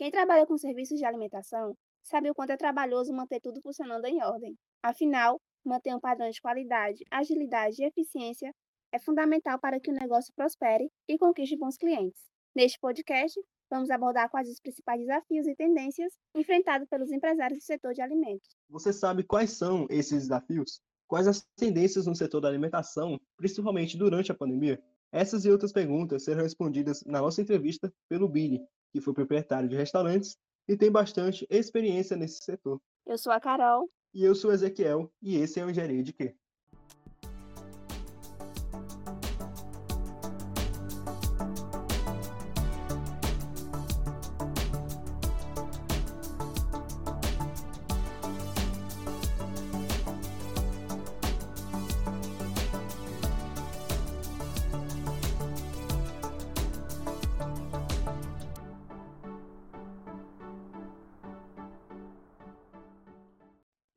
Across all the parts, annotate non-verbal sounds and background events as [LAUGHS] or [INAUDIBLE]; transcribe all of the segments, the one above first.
Quem trabalha com serviços de alimentação sabe o quanto é trabalhoso manter tudo funcionando em ordem. Afinal, manter um padrão de qualidade, agilidade e eficiência é fundamental para que o negócio prospere e conquiste bons clientes. Neste podcast, vamos abordar quais os principais desafios e tendências enfrentados pelos empresários do setor de alimentos. Você sabe quais são esses desafios? Quais as tendências no setor da alimentação, principalmente durante a pandemia? Essas e outras perguntas serão respondidas na nossa entrevista pelo Billy, que foi proprietário de restaurantes e tem bastante experiência nesse setor. Eu sou a Carol. E eu sou o Ezequiel, e esse é o Engenharia de Quê?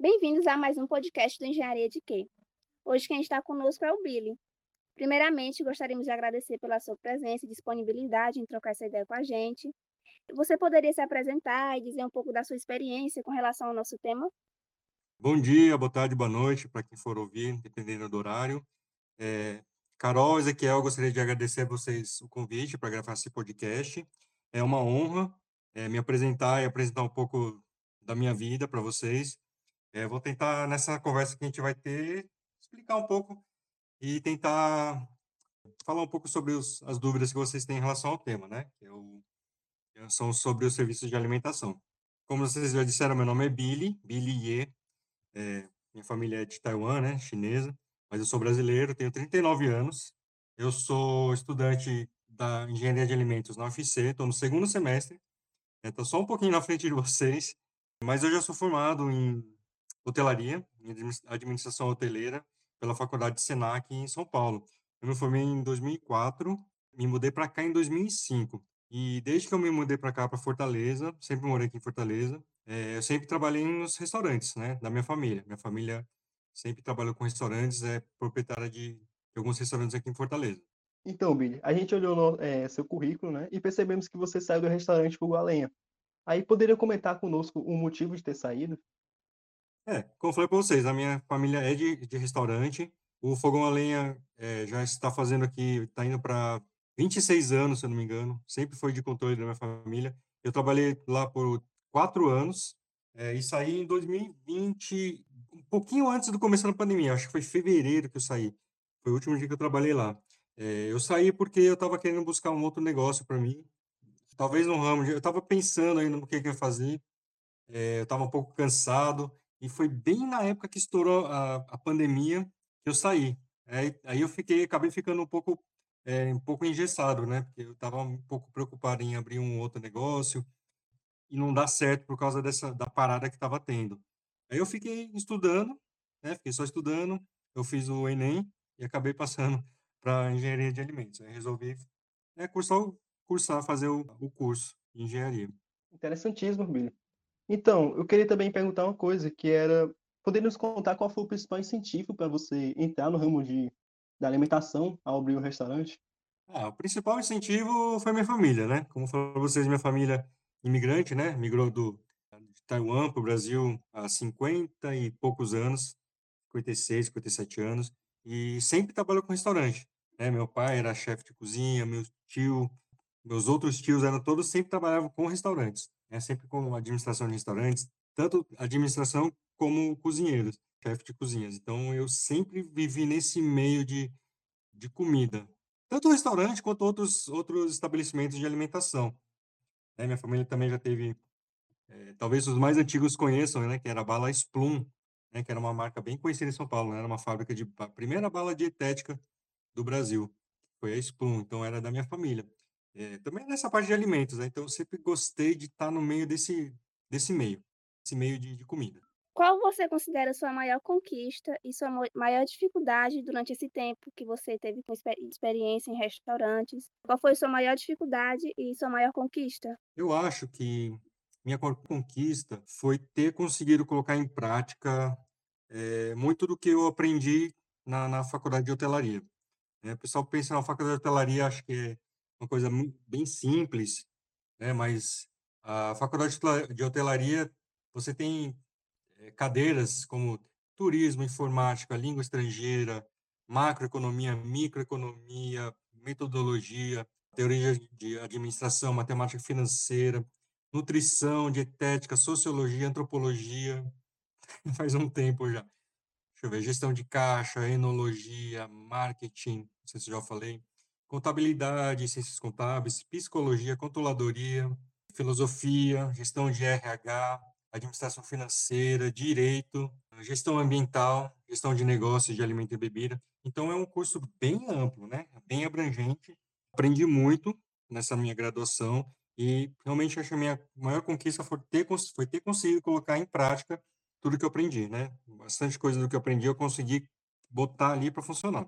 Bem-vindos a mais um podcast do Engenharia de Quê? Hoje quem está conosco é o Billy. Primeiramente, gostaríamos de agradecer pela sua presença e disponibilidade em trocar essa ideia com a gente. Você poderia se apresentar e dizer um pouco da sua experiência com relação ao nosso tema? Bom dia, boa tarde, boa noite para quem for ouvir, dependendo do horário. É, Carol, Ezequiel, gostaria de agradecer a vocês o convite para gravar esse podcast. É uma honra é, me apresentar e apresentar um pouco da minha vida para vocês. É, vou tentar, nessa conversa que a gente vai ter, explicar um pouco e tentar falar um pouco sobre os, as dúvidas que vocês têm em relação ao tema, né? Que é são sobre os serviços de alimentação. Como vocês já disseram, meu nome é Billy, Billy Ye. É, minha família é de Taiwan, né? Chinesa. Mas eu sou brasileiro, tenho 39 anos. Eu sou estudante da Engenharia de Alimentos na UFC, estou no segundo semestre. Estou só um pouquinho na frente de vocês. Mas eu já sou formado em hotelaria, administração hoteleira, pela Faculdade de Senac em São Paulo. Eu me formei em 2004, me mudei para cá em 2005. E desde que eu me mudei para cá, para Fortaleza, sempre morei aqui em Fortaleza, é, eu sempre trabalhei nos restaurantes, né, da minha família. Minha família sempre trabalhou com restaurantes, é proprietária de, alguns restaurantes aqui em Fortaleza. Então, Billy, a gente olhou no, é, seu currículo, né, e percebemos que você saiu do restaurante Fogo Lenha. Aí poderia comentar conosco o motivo de ter saído? É, como falei para vocês, a minha família é de, de restaurante. O Fogão a Lenha é, já está fazendo aqui, está indo para 26 anos, se eu não me engano. Sempre foi de controle da minha família. Eu trabalhei lá por quatro anos é, e saí em 2020, um pouquinho antes do começo da pandemia. Acho que foi fevereiro que eu saí. Foi o último dia que eu trabalhei lá. É, eu saí porque eu estava querendo buscar um outro negócio para mim. Talvez no ramo de... Eu estava pensando ainda no que, que eu ia fazer. É, eu estava um pouco cansado e foi bem na época que estourou a, a pandemia que eu saí. Aí, aí eu fiquei, acabei ficando um pouco, é, um pouco engessado, né? Porque eu estava um pouco preocupado em abrir um outro negócio e não dar certo por causa dessa da parada que estava tendo. Aí eu fiquei estudando, né? Fiquei só estudando. Eu fiz o Enem e acabei passando [LAUGHS] para engenharia de alimentos. Aí resolvi né, cursar, cursar, fazer o, o curso de engenharia. Interessantíssimo, Billy. Então, eu queria também perguntar uma coisa, que era, poderia nos contar qual foi o principal incentivo para você entrar no ramo de, da alimentação ao abrir o restaurante? Ah, o principal incentivo foi minha família, né? Como falou vocês, minha família imigrante, né? Migrou do de Taiwan para o Brasil há 50 e poucos anos, 56, 57 anos, e sempre trabalhou com restaurante. Né? Meu pai era chefe de cozinha, meu tio, meus outros tios eram todos sempre trabalhavam com restaurantes é sempre com administração de restaurantes, tanto administração como cozinheiros, chefe de cozinhas. Então, eu sempre vivi nesse meio de, de comida, tanto restaurante quanto outros, outros estabelecimentos de alimentação. É, minha família também já teve, é, talvez os mais antigos conheçam, né, que era a bala Splum, né, que era uma marca bem conhecida em São Paulo, né, era uma fábrica de, a primeira bala dietética do Brasil, foi a Splum, então era da minha família. É, também nessa parte de alimentos, né? Então eu sempre gostei de estar no meio desse, desse meio, esse meio de, de comida. Qual você considera sua maior conquista e sua maior dificuldade durante esse tempo que você teve com experiência em restaurantes? Qual foi sua maior dificuldade e sua maior conquista? Eu acho que minha conquista foi ter conseguido colocar em prática é, muito do que eu aprendi na, na faculdade de hotelaria. É, o pessoal pensa na faculdade de hotelaria, acho que é uma coisa bem simples, né? Mas A faculdade de hotelaria, você tem é, cadeiras como turismo, informática, língua estrangeira, macroeconomia, microeconomia, metodologia, teoria de administração, matemática financeira, nutrição, dietética, sociologia, antropologia. [LAUGHS] Faz um tempo já. Deixa eu ver, gestão de caixa, enologia, marketing, não sei se já falei, contabilidade, ciências contábeis, psicologia, controladoria, filosofia, gestão de RH, administração financeira, direito, gestão ambiental, gestão de negócios de alimento e bebida. Então é um curso bem amplo, né? Bem abrangente. Aprendi muito nessa minha graduação e realmente acho que a minha maior conquista foi ter, foi ter conseguido colocar em prática tudo que eu aprendi, né? Bastante coisa do que eu aprendi eu consegui botar ali para funcionar.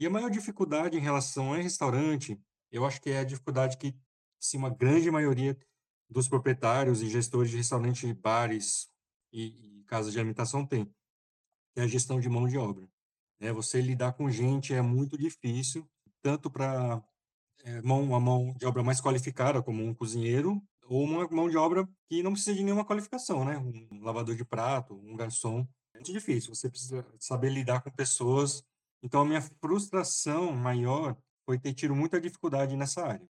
E a maior dificuldade em relação a restaurante, eu acho que é a dificuldade que, sim, uma grande maioria dos proprietários e gestores de restaurantes, bares e, e casas de alimentação tem, é a gestão de mão de obra. É, você lidar com gente é muito difícil, tanto para é, mão, uma mão de obra mais qualificada, como um cozinheiro, ou uma mão de obra que não precisa de nenhuma qualificação, né? Um lavador de prato, um garçom. É muito difícil, você precisa saber lidar com pessoas. Então, a minha frustração maior foi ter tido muita dificuldade nessa área.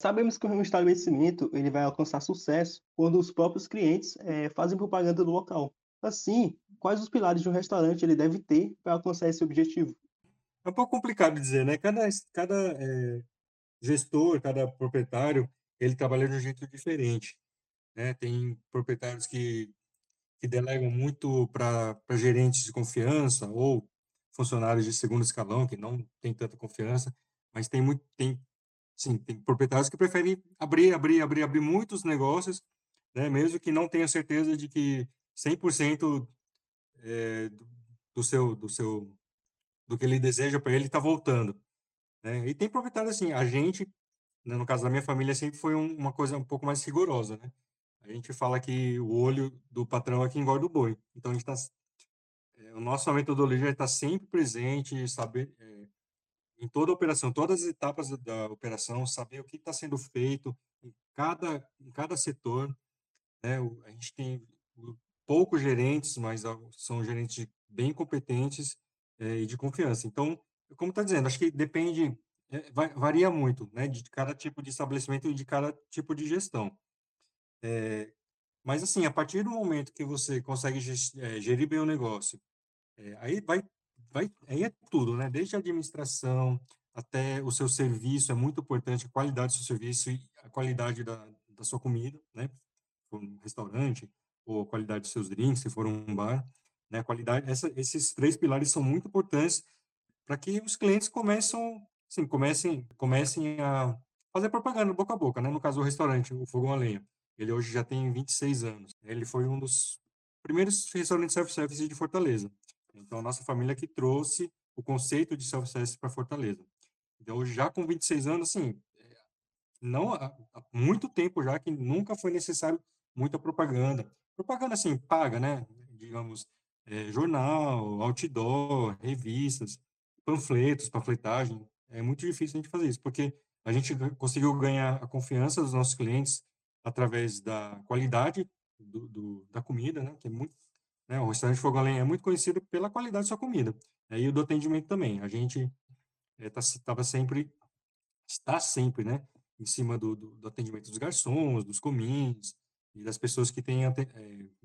Sabemos que um estabelecimento ele vai alcançar sucesso quando os próprios clientes é, fazem propaganda do local. Assim, quais os pilares de um restaurante ele deve ter para alcançar esse objetivo? É um pouco complicado dizer, né? Cada, cada é, gestor, cada proprietário, ele trabalha de um jeito diferente. Né? Tem proprietários que, que delegam muito para gerentes de confiança ou funcionários de segundo escalão que não tem tanta confiança, mas tem muito tem sim, tem proprietários que preferem abrir, abrir, abrir, abrir muitos negócios, né, mesmo que não tenha certeza de que 100% é, do, do seu do seu do que ele deseja para ele está voltando, né? E tem proprietários assim, a gente, né, no caso da minha família sempre foi um, uma coisa um pouco mais rigorosa, né? A gente fala que o olho do patrão é que engorda o boi. Então a gente está o nossa metodologia está sempre presente, saber é, em toda a operação, todas as etapas da operação, saber o que está sendo feito em cada, em cada setor. Né? A gente tem poucos gerentes, mas são gerentes bem competentes é, e de confiança. Então, como está dizendo, acho que depende, é, varia muito né, de cada tipo de estabelecimento e de cada tipo de gestão. É, mas, assim, a partir do momento que você consegue gerir bem o negócio, aí vai vai, aí é tudo, né? Desde a administração até o seu serviço, é muito importante a qualidade do seu serviço e a qualidade da, da sua comida, né? Um restaurante, ou a qualidade dos seus drinks, se for um bar, né? A qualidade, essa, esses três pilares são muito importantes para que os clientes começam, sim, comecem, comecem a fazer propaganda boca a boca, né? No caso do restaurante, o Fogão a Lenha, ele hoje já tem 26 anos. Ele foi um dos primeiros restaurantes self-service de Fortaleza. Então, a nossa família que trouxe o conceito de self-service para Fortaleza. Então, já com 26 anos, assim, é, não há, muito tempo já que nunca foi necessário muita propaganda. Propaganda, assim, paga, né? Digamos, é, jornal, outdoor, revistas, panfletos, panfletagem. É muito difícil a gente fazer isso, porque a gente conseguiu ganhar a confiança dos nossos clientes através da qualidade do, do, da comida, né? Que é muito né? O restaurante Fogo a Lenha é muito conhecido pela qualidade da sua comida. Né? E o do atendimento também. A gente estava eh, é, sempre, está sempre, né? Em cima do, do, do, atendimento dos garçons, dos comins e das pessoas que têm é,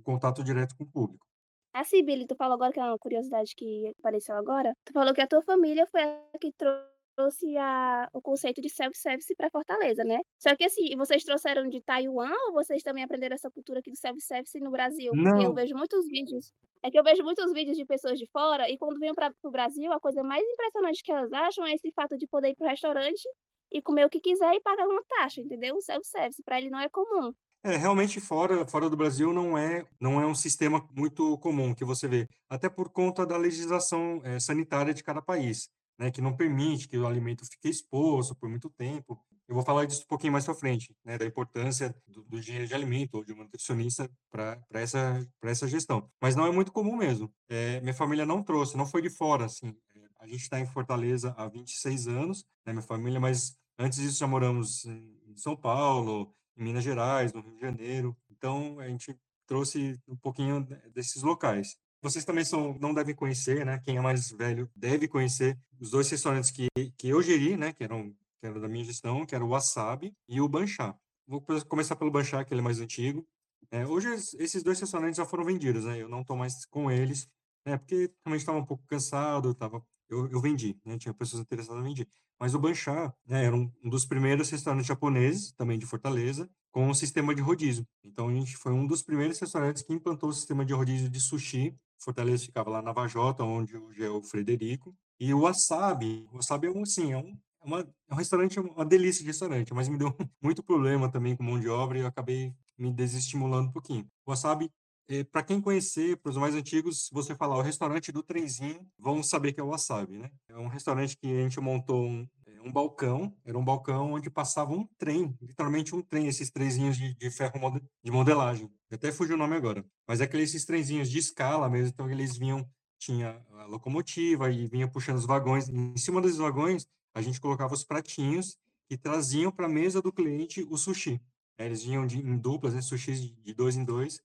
contato direto com o público. A Sibili, tu falou agora que é uma curiosidade que apareceu agora. Tu falou que a tua família foi a que trouxe trouxe a, o conceito de self-service para Fortaleza, né? Só que assim, vocês trouxeram de Taiwan ou vocês também aprenderam essa cultura aqui do self-service no Brasil? Porque eu vejo muitos vídeos. É que eu vejo muitos vídeos de pessoas de fora e quando vêm para o Brasil, a coisa mais impressionante que elas acham é esse fato de poder ir para o restaurante e comer o que quiser e pagar uma taxa, entendeu? O self-service para ele não é comum. É, realmente fora, fora do Brasil não é, não é um sistema muito comum que você vê, até por conta da legislação é, sanitária de cada país né, que não permite que o alimento fique exposto por muito tempo. Eu vou falar disso um pouquinho mais para frente, né, da importância do, do engenheiro de alimento ou de um nutricionista para essa, essa gestão. Mas não é muito comum mesmo. É, minha família não trouxe, não foi de fora, assim. É, a gente está em Fortaleza há 26 anos, né, minha família, mas antes disso já moramos em São Paulo, em Minas Gerais, no Rio de Janeiro. Então, a gente trouxe um pouquinho desses locais. Vocês também são, não devem conhecer, né? Quem é mais velho deve conhecer os dois restaurantes que, que eu geri, né? Que eram, que eram da minha gestão, que era o Wasabi e o Banchá. Vou começar pelo Banchá, que ele é mais antigo. É, hoje, esses dois restaurantes já foram vendidos, né? Eu não estou mais com eles, né? Porque também estava um pouco cansado, tava, eu, eu vendi, né? Tinha pessoas interessadas em vender. Mas o Banchá né, era um, um dos primeiros restaurantes japoneses, também de Fortaleza, com um sistema de rodízio. Então, a gente foi um dos primeiros restaurantes que implantou o sistema de rodízio de sushi. Fortaleza ficava lá na Vajota, onde hoje é o Frederico. E o Wasabi, o Wasabi é um, assim, é um, é uma, é um restaurante, uma delícia de restaurante, mas me deu [LAUGHS] muito problema também com mão de obra e eu acabei me desestimulando um pouquinho. O Wasabi é, para quem conhecer, para os mais antigos, você falar o restaurante do trenzinho, vão saber que é o Wasabi, né? É um restaurante que a gente montou um, um balcão, era um balcão onde passava um trem, literalmente um trem, esses trenzinhos de, de ferro de modelagem. Até fugiu o nome agora. Mas é aqueles esses trenzinhos de escala mesmo, então eles vinham, tinha a locomotiva e vinha puxando os vagões. Em cima desses vagões, a gente colocava os pratinhos e traziam para a mesa do cliente o sushi. Eles vinham de, em duplas, né, sushis de dois em dois,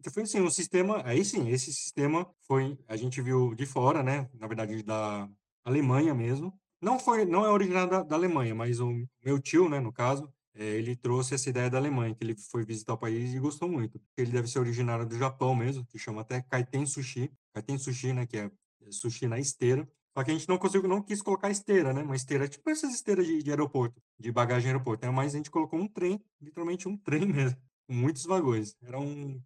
então foi assim, um sistema, aí sim, esse sistema foi, a gente viu de fora, né, na verdade da Alemanha mesmo. Não foi, não é originado da, da Alemanha, mas o meu tio, né, no caso, é, ele trouxe essa ideia da Alemanha, que ele foi visitar o país e gostou muito. Ele deve ser originário do Japão mesmo, que chama até Kaiten Sushi, Kaiten Sushi, né, que é sushi na esteira. Só que a gente não conseguiu, não quis colocar esteira, né? Uma esteira, tipo essas esteiras de, de aeroporto, de bagagem aeroporto. Né? Mas a gente colocou um trem, literalmente um trem [LAUGHS] mesmo, com muitos vagões. Era um,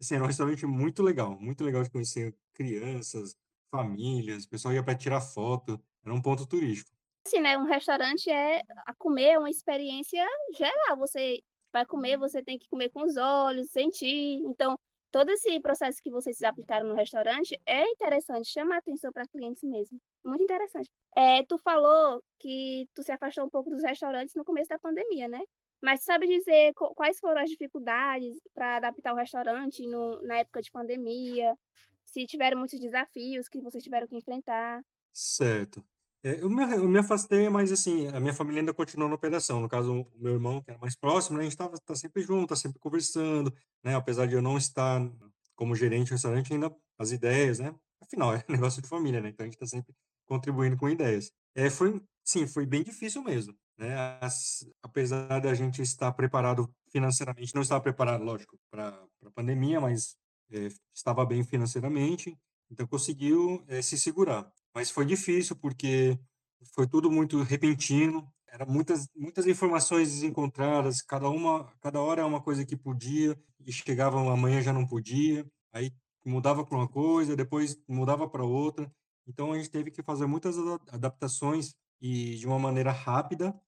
Assim, era um restaurante muito legal, muito legal de conhecer crianças, famílias, o pessoal ia para tirar foto, era um ponto turístico. Assim, né, um restaurante é a comer é uma experiência geral, você vai comer, você tem que comer com os olhos, sentir. Então, todo esse processo que vocês aplicaram no restaurante é interessante, chama a atenção para clientes mesmo. Muito interessante. É, tu falou que tu se afastou um pouco dos restaurantes no começo da pandemia, né? Mas sabe dizer quais foram as dificuldades para adaptar o restaurante no, na época de pandemia? Se tiveram muitos desafios que vocês tiveram que enfrentar? Certo. É, eu, me, eu me afastei, mas assim, a minha família ainda continuou na operação. No caso, o meu irmão, que era mais próximo, né, a gente estava tá sempre junto, tá sempre conversando, né? Apesar de eu não estar como gerente do restaurante, ainda as ideias, né? Afinal, [LAUGHS] é negócio de família, né? Então a gente está sempre contribuindo com ideias. É, foi, sim, foi bem difícil mesmo. Né? As, apesar da gente estar preparado financeiramente, não estava preparado, lógico, para a pandemia, mas é, estava bem financeiramente, então conseguiu é, se segurar. Mas foi difícil porque foi tudo muito repentino, eram muitas muitas informações desencontradas, cada uma cada hora é uma coisa que podia e chegava amanhã já não podia, aí mudava para uma coisa, depois mudava para outra. Então a gente teve que fazer muitas adaptações e de uma maneira rápida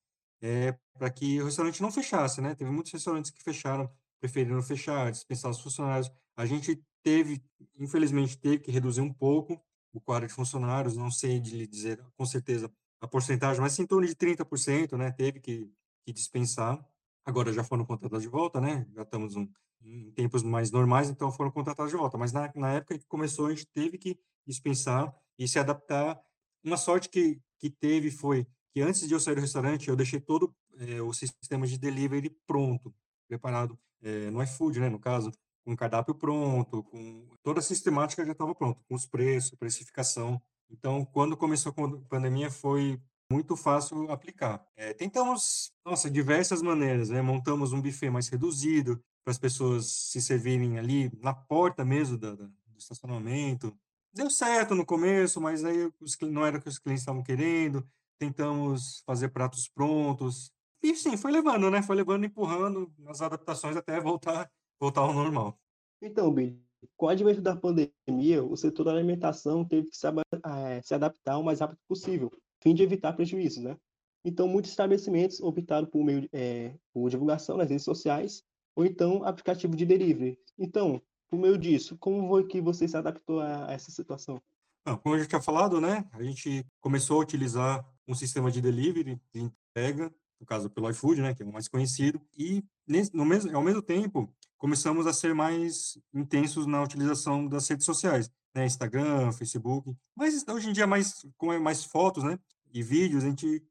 é, para que o restaurante não fechasse, né? Teve muitos restaurantes que fecharam, preferiram fechar, dispensar os funcionários. A gente teve, infelizmente, teve que reduzir um pouco o quadro de funcionários, não sei de lhe dizer com certeza a porcentagem, mas em torno de 30%, né? Teve que, que dispensar. Agora já foram contratados de volta, né? Já estamos um, em tempos mais normais, então foram contratados de volta. Mas na, na época que começou, a gente teve que dispensar e se adaptar. Uma sorte que, que teve foi que antes de eu sair do restaurante, eu deixei todo é, o sistema de delivery pronto, preparado é, no iFood, né, no caso, com cardápio pronto, com toda a sistemática já estava pronta, com os preços, precificação. Então, quando começou a pandemia, foi muito fácil aplicar. É, tentamos, nossa, diversas maneiras, né? Montamos um buffet mais reduzido para as pessoas se servirem ali na porta mesmo do estacionamento. Deu certo no começo, mas aí os, não era o que os clientes estavam querendo tentamos fazer pratos prontos. E sim, foi levando, né? Foi levando, empurrando nas adaptações até [LAUGHS] voltar, voltar ao normal. Então, Billy, com o advento da pandemia, o setor da alimentação teve que se, é, se adaptar o mais rápido possível, a fim de evitar prejuízos, né? Então, muitos estabelecimentos optaram por meio é, por divulgação nas redes sociais ou então aplicativo de delivery. Então, por meio disso, como foi que você se adaptou a essa situação? como eu já tinha falado, né, a gente começou a utilizar um sistema de delivery, de entrega, no caso pelo iFood, né, que é o mais conhecido, e no mesmo, ao mesmo tempo começamos a ser mais intensos na utilização das redes sociais, né, Instagram, Facebook, mas hoje em dia mais com mais fotos, né, e vídeos, a gente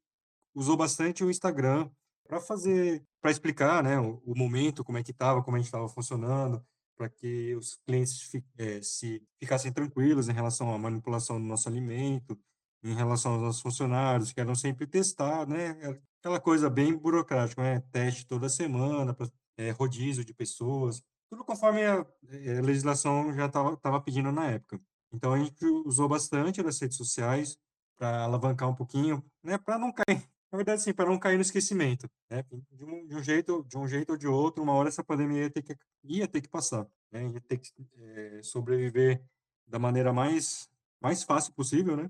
usou bastante o Instagram para fazer, para explicar, né, o, o, momento, como é que estava, como a gente estava funcionando, para que os clientes fi, é, se ficassem tranquilos em relação à manipulação do nosso alimento, em relação aos nossos funcionários, que eram sempre testados, né, aquela coisa bem burocrática, né, teste toda semana, pra, é, rodízio de pessoas, tudo conforme a, é, a legislação já estava pedindo na época. Então a gente usou bastante as redes sociais para alavancar um pouquinho, né, para não cair, [LAUGHS] na verdade sim, para não cair no esquecimento, né, de um, de um, jeito, de um jeito ou de outro, uma hora essa pandemia ia ter que ia ter que passar, né, ia ter que é, sobreviver da maneira mais mais fácil possível, né?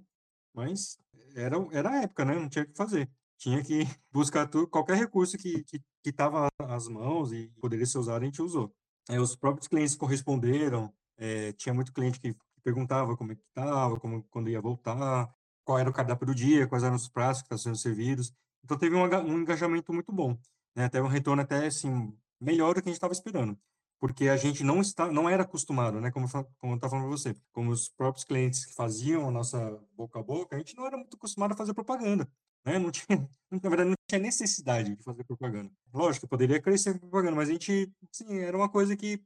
Mas era era a época, né? Não tinha o que fazer. Tinha que [LAUGHS] buscar tudo, qualquer recurso que que estava às mãos e poderia ser usado, a gente usou. Os próprios clientes corresponderam, é, tinha muito cliente que perguntava como é que estava, quando ia voltar, qual era o cardápio do dia, quais eram os pratos que estavam sendo servidos. Então, teve um, um engajamento muito bom, né? Teve um retorno até, assim, melhor do que a gente estava esperando. Porque a gente não está, não era acostumado, né? Como, como eu estava falando para você, como os próprios clientes que faziam a nossa boca a boca, a gente não era muito acostumado a fazer propaganda. Né? Não tinha, [LAUGHS] na verdade, não tinha necessidade de fazer propaganda. Lógico, poderia crescer propaganda, mas a gente, sim, era uma coisa que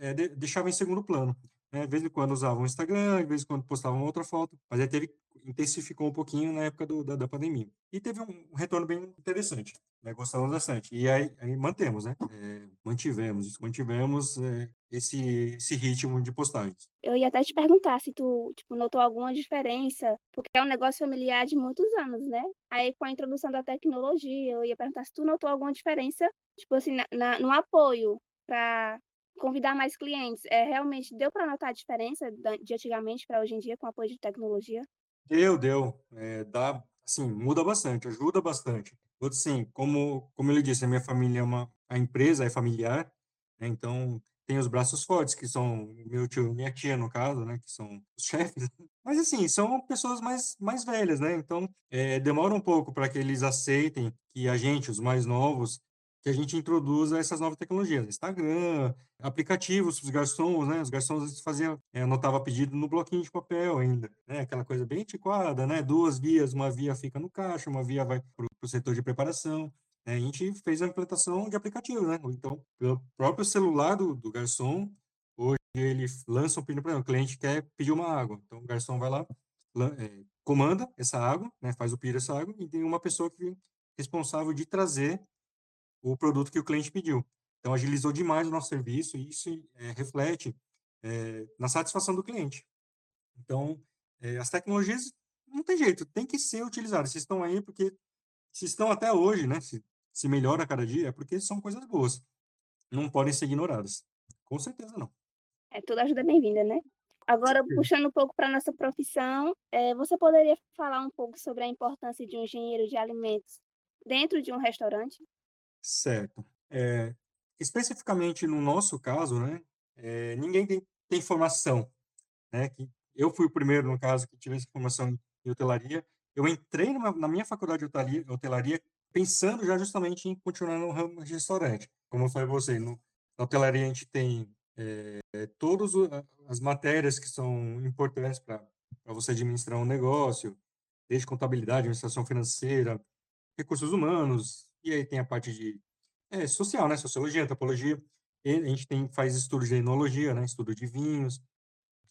é, deixava em segundo plano. Né? De vez em quando usava o Instagram, de vez em quando postava uma outra foto, mas aí teve, intensificou um pouquinho na época do, da, da pandemia. E teve um retorno bem interessante, né? gostamos bastante. E aí, aí mantemos, né? É, mantivemos, mantivemos é, esse, esse ritmo de postagens. Eu ia até te perguntar se tu tipo, notou alguma diferença, porque é um negócio familiar de muitos anos, né? Aí com a introdução da tecnologia, eu ia perguntar se tu notou alguma diferença, tipo assim, na, na no apoio para convidar mais clientes. É, realmente deu para notar a diferença de antigamente para hoje em dia com o apoio de tecnologia? Deu, deu. É, dá, assim, muda bastante, ajuda bastante. Outro, como, como ele disse, a minha família é uma, a empresa é familiar, né, então tem os braços fortes, que são meu tio minha tia, no caso, né, que são os [LAUGHS] chefes. Mas, assim, são pessoas mais, mais velhas, né, então é, demora um pouco para que eles aceitem que a gente, os mais novos, que a gente introduza essas novas tecnologias, Instagram, aplicativos os garçons, né? Os garçons faziam, é, anotava pedido no bloquinho de papel ainda, né? Aquela coisa bem antiquada, né? Duas vias, uma via fica no caixa, uma via vai para o setor de preparação. Né? A gente fez a implantação de aplicativos, né? Então, pelo próprio celular do, do garçom, hoje ele lança um pedido para o cliente quer pedir uma água, então o garçom vai lá, é, comanda essa água, né? Faz o pedido dessa água e tem uma pessoa que é responsável de trazer o produto que o cliente pediu. Então, agilizou demais o nosso serviço e isso é, reflete é, na satisfação do cliente. Então, é, as tecnologias não tem jeito, tem que ser utilizadas. Se estão aí porque se estão até hoje, né? Se, se melhora a cada dia, é porque são coisas boas. Não podem ser ignoradas. Com certeza não. É, toda ajuda bem-vinda, né? Agora, puxando um pouco para a nossa profissão, é, você poderia falar um pouco sobre a importância de um engenheiro de alimentos dentro de um restaurante? Certo. É, especificamente no nosso caso, né, é, ninguém tem, tem formação, né, que eu fui o primeiro, no caso, que tive essa formação em hotelaria. Eu entrei numa, na minha faculdade de hotelaria, hotelaria, pensando já justamente em continuar no ramo de restaurante. Como eu falei para você, no, na hotelaria a gente tem é, todas as matérias que são importantes para você administrar um negócio, desde contabilidade, administração financeira, recursos humanos, e aí tem a parte de é, social, né? Sociologia, antropologia. E a gente tem, faz estudos de enologia, né? Estudo de vinhos,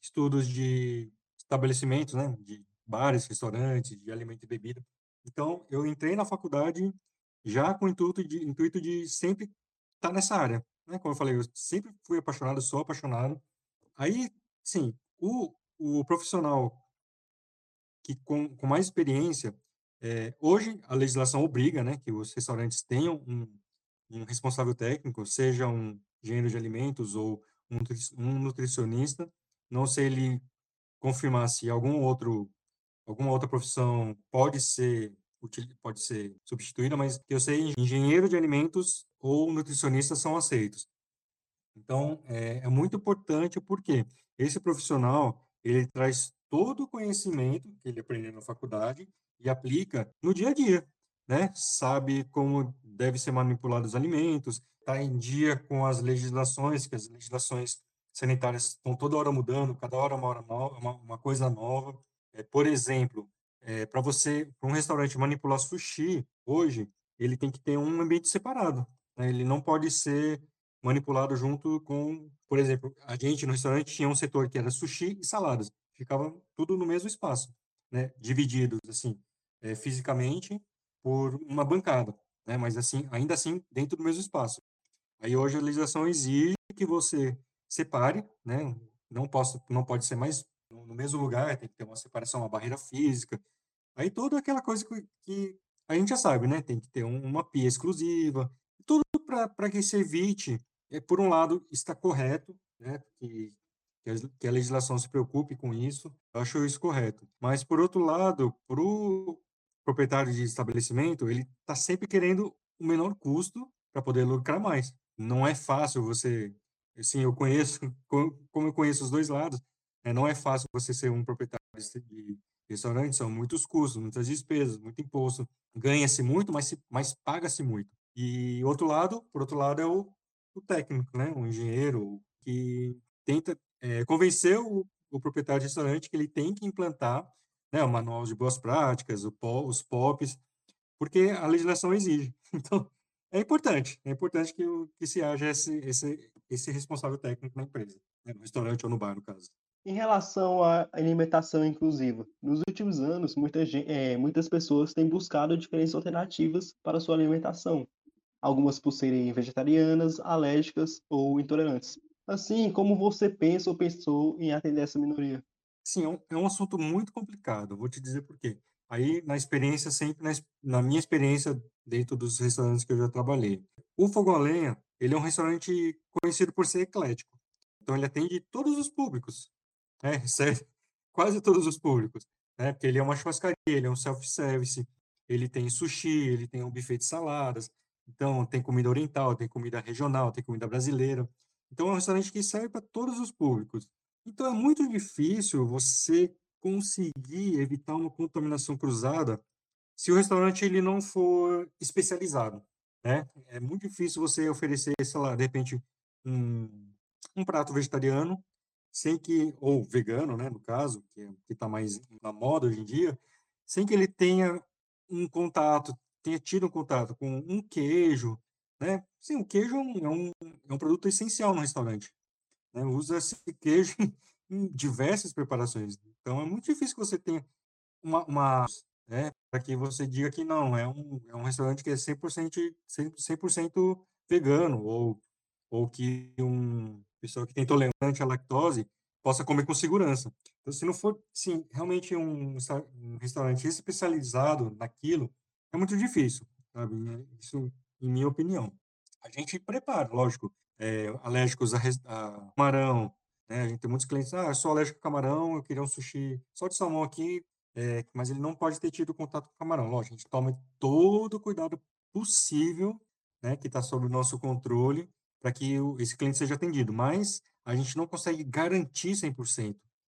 estudos de estabelecimentos, né? De bares, restaurantes, de alimento e bebida. Então, eu entrei na faculdade já com o intuito de, intuito de sempre estar nessa área. Né? Como eu falei, eu sempre fui apaixonado, sou apaixonado. Aí, sim, o, o profissional que com, com mais experiência, é, hoje, a legislação obriga né, que os restaurantes tenham um, um responsável técnico, seja um engenheiro de alimentos ou um, um nutricionista. Não sei ele confirmar se algum outro, alguma outra profissão pode ser pode ser substituída, mas eu sei engenheiro de alimentos ou nutricionista são aceitos. Então, é, é muito importante porque esse profissional ele traz todo o conhecimento que ele aprendeu na faculdade e aplica no dia a dia, né? Sabe como deve ser manipulado os alimentos, está em dia com as legislações, que as legislações sanitárias estão toda hora mudando, cada hora uma, hora nova, uma, uma coisa nova. É, por exemplo, é, para você, para um restaurante manipular sushi hoje, ele tem que ter um ambiente separado. Né? Ele não pode ser manipulado junto com, por exemplo, a gente no restaurante tinha um setor que era sushi e saladas, ficava tudo no mesmo espaço, né? Divididos assim, é, fisicamente por uma bancada, né? Mas assim, ainda assim dentro do mesmo espaço. Aí hoje a legislação exige que você separe, né? Não posso, não pode ser mais no mesmo lugar, tem que ter uma separação, uma barreira física. Aí toda aquela coisa que, que a gente já sabe, né? Tem que ter um, uma pia exclusiva, tudo para que se evite, é, por um lado, está correto, né? Que, que a, legislação se preocupe com isso, eu acho isso correto. Mas, por outro lado, para o proprietário de estabelecimento, ele está sempre querendo o menor custo para poder lucrar mais. Não é fácil você, assim, eu conheço, [LAUGHS] como eu conheço os dois lados, é, não é fácil você ser um proprietário de restaurante, são muitos custos, muitas despesas, muito imposto, ganha-se muito, mas, mas paga-se muito. E outro lado, por outro lado, é o, o técnico, né, o engenheiro que tenta é, convencer o, o, proprietário de restaurante que ele tem que implantar né, o manual de boas práticas, os POPs, porque a legislação exige. [LAUGHS] Então, é importante, é importante que, que se haja esse, esse, esse responsável técnico na empresa, né, no restaurante ou no bar, no caso. Em relação à alimentação inclusiva, nos últimos anos, muita gente, é, muitas pessoas têm buscado diferentes alternativas para sua alimentação, algumas por serem vegetarianas, alérgicas ou intolerantes. Assim, como você pensa ou pensou em atender essa minoria? Sim, é um, é um assunto muito complicado, vou te dizer por quê. Aí, na experiência, sempre na, na minha experiência dentro dos restaurantes que eu já trabalhei. O Fogo a Lenha, ele é um restaurante conhecido por ser eclético. Então, ele atende todos os públicos, né? [LAUGHS] Serve quase todos os públicos, né? Porque ele é uma churrascaria, ele é um self-service, ele tem sushi, ele tem um buffet de saladas, então tem comida oriental, tem comida regional, tem comida brasileira. Então é um restaurante que serve para todos os públicos. Então é muito difícil você conseguir evitar uma contaminação cruzada se o restaurante ele não for especializado, né? É muito difícil você oferecer, sei lá, de repente um, um prato vegetariano sem que, ou vegano, né, no caso, que é, está mais na moda hoje em dia, sem que ele tenha um contato, tenha tido um contato com um queijo, né? Sim, o queijo é um, é um é produto essencial no restaurante. Né? Usa esse queijo [LAUGHS] em diversas preparações. Então, é muito difícil que você tenha uma, uma né, para que você diga que não, é um, é um restaurante que é 100%, 100% vegano, ou, ou que um, pessoa que tem intolerante à lactose possa comer com segurança. Então, se não for, sim, realmente um, um restaurante especializado naquilo, é muito difícil, sabe? Isso, em minha opinião. A gente prepara, lógico, é, alérgicos a, a, camarão, né? A gente tem muitos clientes, ah, eu sou alérgico a camarão, eu queria um sushi só de salmão aqui, é, mas ele não pode ter tido contato com camarão. Lógico, a gente toma todo o cuidado possível, né, que está sob o nosso controle, para que esse cliente seja atendido, mas a gente não consegue garantir 100%,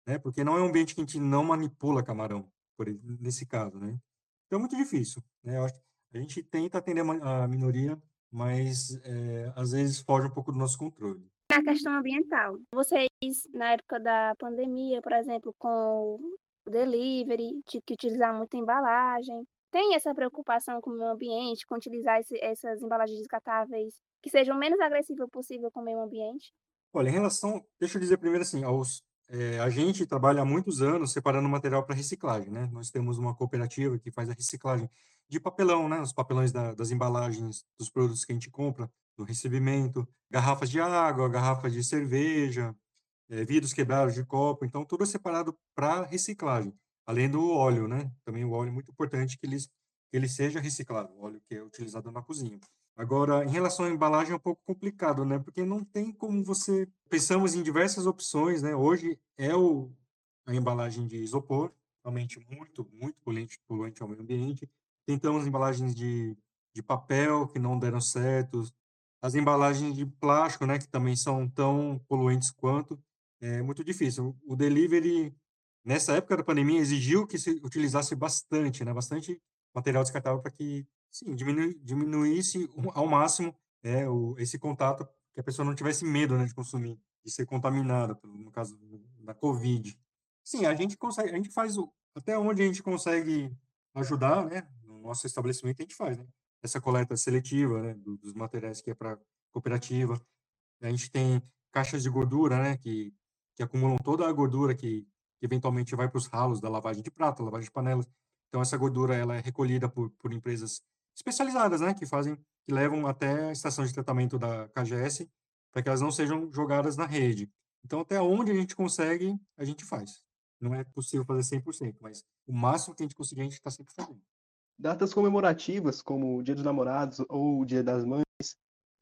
né? Porque não é um ambiente que a gente não manipula camarão, por nesse caso, né? Então é muito difícil, né? Eu acho a gente tenta atender a minoria, mas é, às vezes foge um pouco do nosso controle. Na questão ambiental, vocês na época da pandemia, por exemplo, com o delivery, de que utilizar muita embalagem, tem essa preocupação com o meio ambiente, com utilizar esse, essas embalagens descartáveis que sejam o menos agressivas possível com o meio ambiente? Olha, em relação, deixa eu dizer primeiro assim, aos, é, a gente trabalha há muitos anos separando material para reciclagem, né? Nós temos uma cooperativa que faz a reciclagem de papelão, né? Os papelões da, das embalagens dos produtos que a gente compra, do recebimento, garrafas de água, garrafas de cerveja, é, vidros quebrados de copo, então tudo é separado para reciclagem, além do óleo, né? Também o óleo é muito importante que ele, que ele seja reciclado, o óleo que é utilizado na cozinha. Agora, em relação à embalagem é um pouco complicado, né? Porque não tem como você. Pensamos em diversas opções, né? Hoje é o, a embalagem de isopor, realmente muito, muito poluente, poluente ao meio ambiente. Tentamos embalagens de, de papel que não deram certo, as embalagens de plástico, né? Que também são tão poluentes quanto. É muito difícil. O delivery, nessa época da pandemia, exigiu que se utilizasse bastante, né? Bastante material descartável para que Sim, diminui, diminuísse ao máximo é, o, esse contato, que a pessoa não tivesse medo né, de consumir, de ser contaminada, no caso da Covid. Sim, a gente consegue, a gente faz o, até onde a gente consegue ajudar, né? No nosso estabelecimento a gente faz, né? essa coleta seletiva, né, dos materiais que é para cooperativa. A gente tem caixas de gordura, né, que, que acumulam toda a gordura que, que eventualmente vai para os ralos da lavagem de prata, lavagem de panelas. Então essa gordura ela é recolhida por, por empresas especializadas, né, que fazem, que levam até a estação de tratamento da KGS para que elas não sejam jogadas na rede. Então até onde a gente consegue, a gente faz. Não é possível fazer 100%, mas o máximo que a gente conseguir, a gente está sempre fazendo. Datas comemorativas, como o Dia dos Namorados ou o Dia das Mães,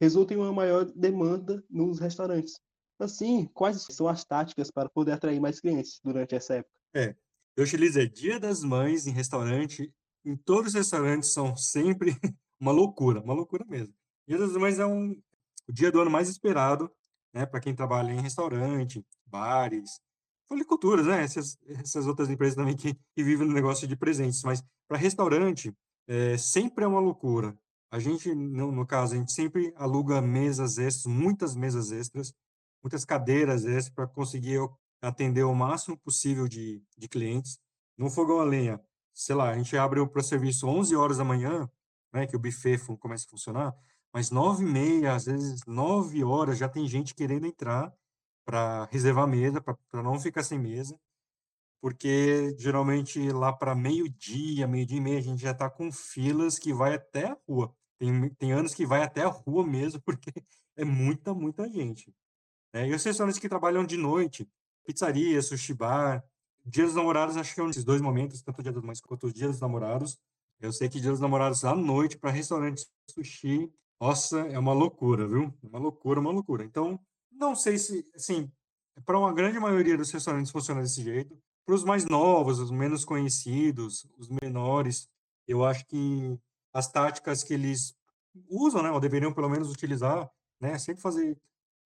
resultam em uma maior demanda nos restaurantes. Assim, quais são as táticas para poder atrair mais clientes durante essa época? É, eu utilizo Dia das Mães em restaurante. Em todos os restaurantes são sempre [LAUGHS] uma loucura, uma loucura mesmo. Dia das Mães é um, o dia do ano mais esperado, né, para quem trabalha em restaurante, bares, floriculturas, né, essas, essas outras empresas também que, que vivem no negócio de presentes. Mas para restaurante, é, sempre é uma loucura. A gente, no, no caso, a gente sempre aluga mesas extras, muitas mesas extras, muitas cadeiras extras para conseguir atender o máximo possível de, de clientes. No fogão a lenha, sei lá, a gente abre para serviço 11 horas da manhã, né, que o buffet começa a funcionar, mas 9 e meia, às vezes 9 horas, já tem gente querendo entrar para reservar mesa, para não ficar sem mesa, porque geralmente lá para meio-dia, meio-dia e meia, a gente já está com filas que vai até a rua. Tem, tem anos que vai até a rua mesmo, [LAUGHS] porque é muita, muita gente. É, e os restaurantes que trabalham de noite, pizzaria, sushi bar, Dia dos Namorados, acho que é um desses dois momentos, tanto o Dia das Mães quanto o Dia dos Namorados. Eu sei que Dia dos Namorados à noite para restaurantes sushi, nossa, é uma loucura, viu? É uma loucura, uma loucura. Então, não sei se, assim, para uma grande maioria dos restaurantes funciona desse jeito. Para os mais novos, os menos conhecidos, os menores, eu acho que as táticas que eles usam, né, ou deveriam pelo menos utilizar, né, sempre fazer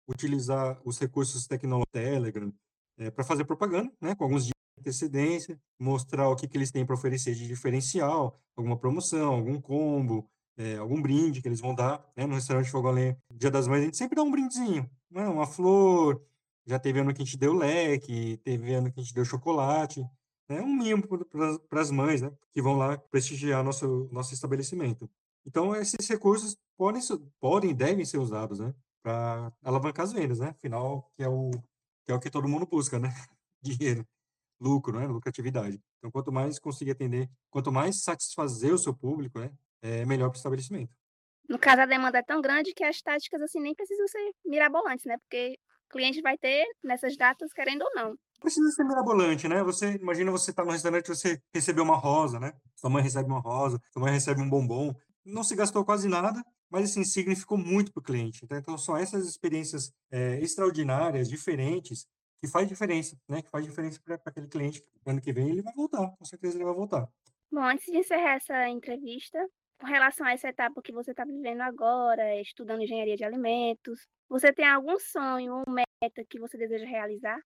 utilizar os recursos tecnológicos Telegram é, para fazer propaganda, né, com alguns antecedência, mostrar o que, que eles têm para oferecer de diferencial, alguma promoção, algum combo, é, algum brinde que eles vão dar, né, no restaurante Fogo Lenha. Dia das Mães a gente sempre dá um brindezinho, né, uma flor, já teve ano que a gente deu leque, teve ano que a gente deu chocolate, né, um mimo para as mães, né, que vão lá prestigiar nosso nosso estabelecimento. Então esses recursos podem podem devem ser usados, né, para alavancar as vendas, né? Afinal, que é o que é o que todo mundo busca, né? [LAUGHS] Dinheiro, lucro, né? Lucratividade. Então, quanto mais conseguir atender, quanto mais satisfazer o seu público, né? É melhor para o estabelecimento. No caso, a demanda é tão grande que as táticas assim nem precisam ser mirabolantes, né? Porque o cliente vai ter nessas datas, querendo ou não. Precisa ser mirabolante, né? Você imagina você estar tá no restaurante, você recebeu uma rosa, né? Sua mãe recebe uma rosa, sua mãe recebe um bombom. Não se gastou quase nada, mas assim significou muito para o cliente. Então, então, são essas experiências é, extraordinárias, diferentes, que faz diferença, né? Que faz diferença para aquele cliente. Ano que vem ele vai voltar, com certeza ele vai voltar. Bom, antes de encerrar essa entrevista, com relação a essa etapa que você está vivendo agora, estudando engenharia de alimentos, você tem algum sonho ou meta que você deseja realizar?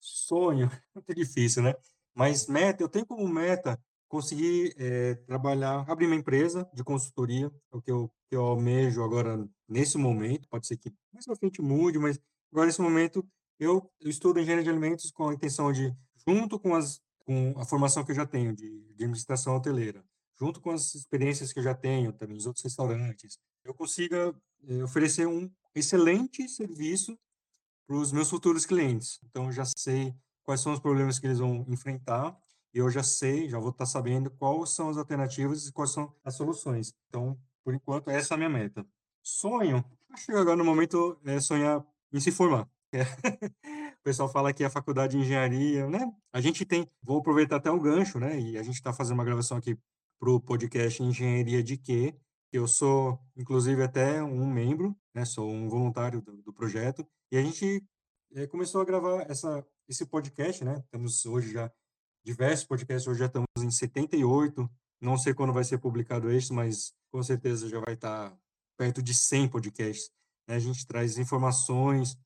Sonho, [LAUGHS] muito difícil, né? Mas meta, eu tenho como meta conseguir é, trabalhar, abrir uma empresa de consultoria, é o que eu, que eu almejo agora nesse momento, pode ser que mais pra frente mude, mas agora nesse momento eu, estudo engenharia de alimentos com a intenção de, junto com, as, com a formação que eu já tenho de, de administração hoteleira, junto com as experiências que eu já tenho também nos outros restaurantes, eu consiga é, oferecer um excelente serviço para os meus futuros clientes. Então, eu já sei quais são os problemas que eles vão enfrentar e eu já sei, já vou estar sabendo quais são as alternativas e quais são as soluções. Então, por enquanto, essa é a minha meta. Sonho, acho que agora no momento é sonhar em se formar. É. [LAUGHS] o pessoal fala que a faculdade de engenharia, né? A gente tem, vou aproveitar até o gancho, né? E a gente está fazendo uma gravação aqui para o podcast Engenharia de Quê? Eu sou, inclusive, até um membro, né? Sou um voluntário do, do projeto. E a gente é, começou a gravar essa, esse podcast, né? Temos hoje já diversos podcasts, hoje já estamos em 78, não sei quando vai ser publicado este, mas com certeza já vai estar perto de 100 podcasts. Né? A gente traz informações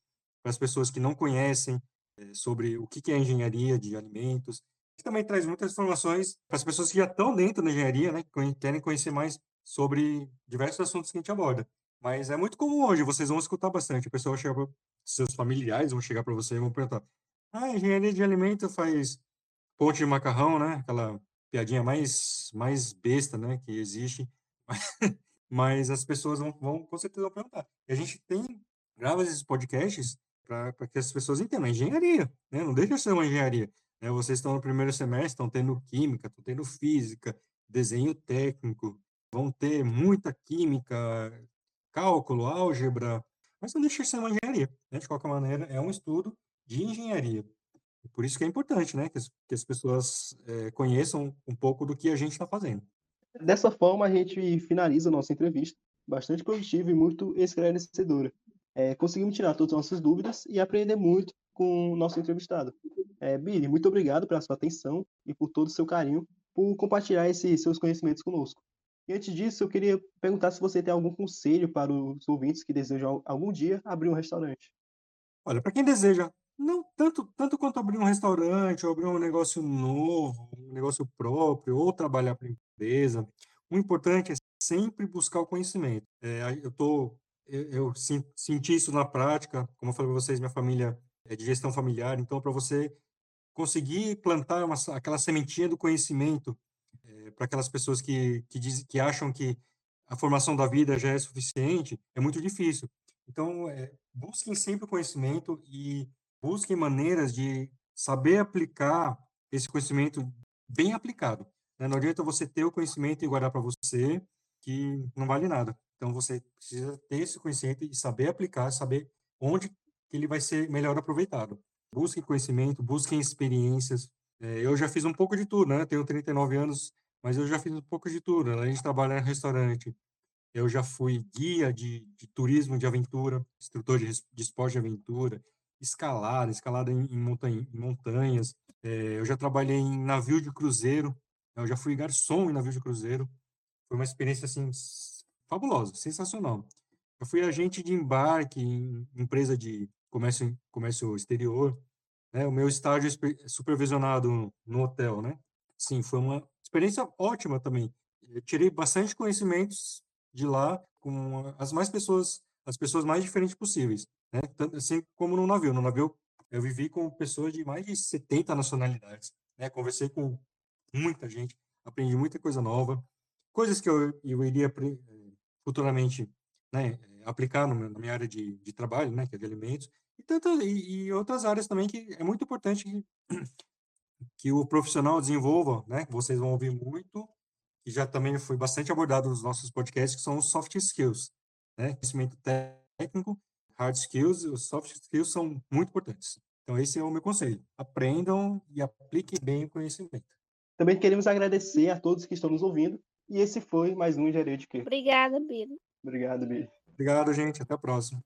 para as pessoas que não conhecem é, sobre o que é engenharia de alimentos. E também traz muitas informações para as pessoas que já estão dentro da engenharia, né? que querem conhecer mais sobre diversos assuntos que a gente aborda. Mas é muito comum hoje, vocês vão escutar bastante. O pessoal chega seus familiares, vão chegar para você e vão perguntar: Ah, engenharia de alimento faz ponte de macarrão, né? Aquela piadinha mais, mais besta, né? Que existe. [LAUGHS] mas as pessoas vão, vão com certeza vão perguntar. E a gente tem, grava esses podcasts para que as pessoas entendam. É engenharia, né? Não deixa de ser uma engenharia. Né? Vocês estão no primeiro semestre, estão tendo química, estão tendo física, desenho técnico, vão ter muita química, cálculo, álgebra, mas não deixa de ser uma engenharia. Né? De qualquer maneira, é um estudo de engenharia. Por isso que é importante, né, que as, que as pessoas é, conheçam um pouco do que a gente está fazendo. Dessa forma, a gente finaliza a nossa entrevista, bastante produtiva e muito esclarecedora. É, conseguimos tirar todas as nossas dúvidas e aprender muito com o nosso entrevistado. É, Billy, muito obrigado pela sua atenção e por todo o seu carinho, por compartilhar esses seus conhecimentos conosco. E antes disso, eu queria perguntar se você tem algum conselho para os ouvintes que desejam algum dia abrir um restaurante. Olha, para quem deseja, não tanto, tanto quanto abrir um restaurante, ou abrir um negócio novo, um negócio próprio, ou trabalhar para empresa, o importante é sempre buscar o conhecimento. É, eu tô, eu, eu senti isso na prática, como eu falei para vocês, minha família é de gestão familiar, então para você conseguir plantar uma, aquela sementinha do conhecimento é, para aquelas pessoas que, que, diz, que acham que a formação da vida já é suficiente, é muito difícil. Então, é, busquem sempre o conhecimento e busquem maneiras de saber aplicar esse conhecimento bem aplicado. Né? Não adianta você ter o conhecimento e guardar para você, que não vale nada. Então, você precisa ter esse conhecimento e saber aplicar, saber onde que ele vai ser melhor aproveitado. Busquem conhecimento, busquem experiências. É, eu já fiz um pouco de tudo, né? Tenho 39 anos, mas eu já fiz um pouco de tudo. Além de trabalhar em restaurante, eu já fui guia de, de turismo de aventura, instrutor de, de esporte de aventura, escalada, escalada em, em, em montanhas. É, eu já trabalhei em navio de cruzeiro, eu já fui garçom em navio de cruzeiro. Foi uma experiência assim fabulosa, sensacional. Eu fui agente de embarque em empresa de comércio, comércio exterior. Né? O meu estágio supervisionado no hotel, né? Sim, foi uma experiência ótima também. Eu tirei bastante conhecimentos de lá com as mais pessoas, as pessoas mais diferentes possíveis, né? Tanto assim como no navio. No navio eu vivi com pessoas de mais de 70 nacionalidades, né? Conversei com muita gente, aprendi muita coisa nova, coisas que eu, eu iria futuramente né, aplicar no, na minha área de, de trabalho, né, que é de alimentos, e, e, e outras áreas também que é muito importante que, [CLEARS THROAT] que o profissional desenvolva, né, vocês vão ouvir muito, que já também foi bastante abordado nos nossos podcasts, que são os soft skills, né, conhecimento técnico, hard skills, os soft skills são muito importantes. Então, esse é o meu conselho. Aprendam e apliquem bem o conhecimento. Também queremos agradecer a todos que estão nos ouvindo. E esse foi mais um Engenharia de Quê? Obrigada, Biro. Obrigado, Bi. Obrigado, gente. Até a próxima.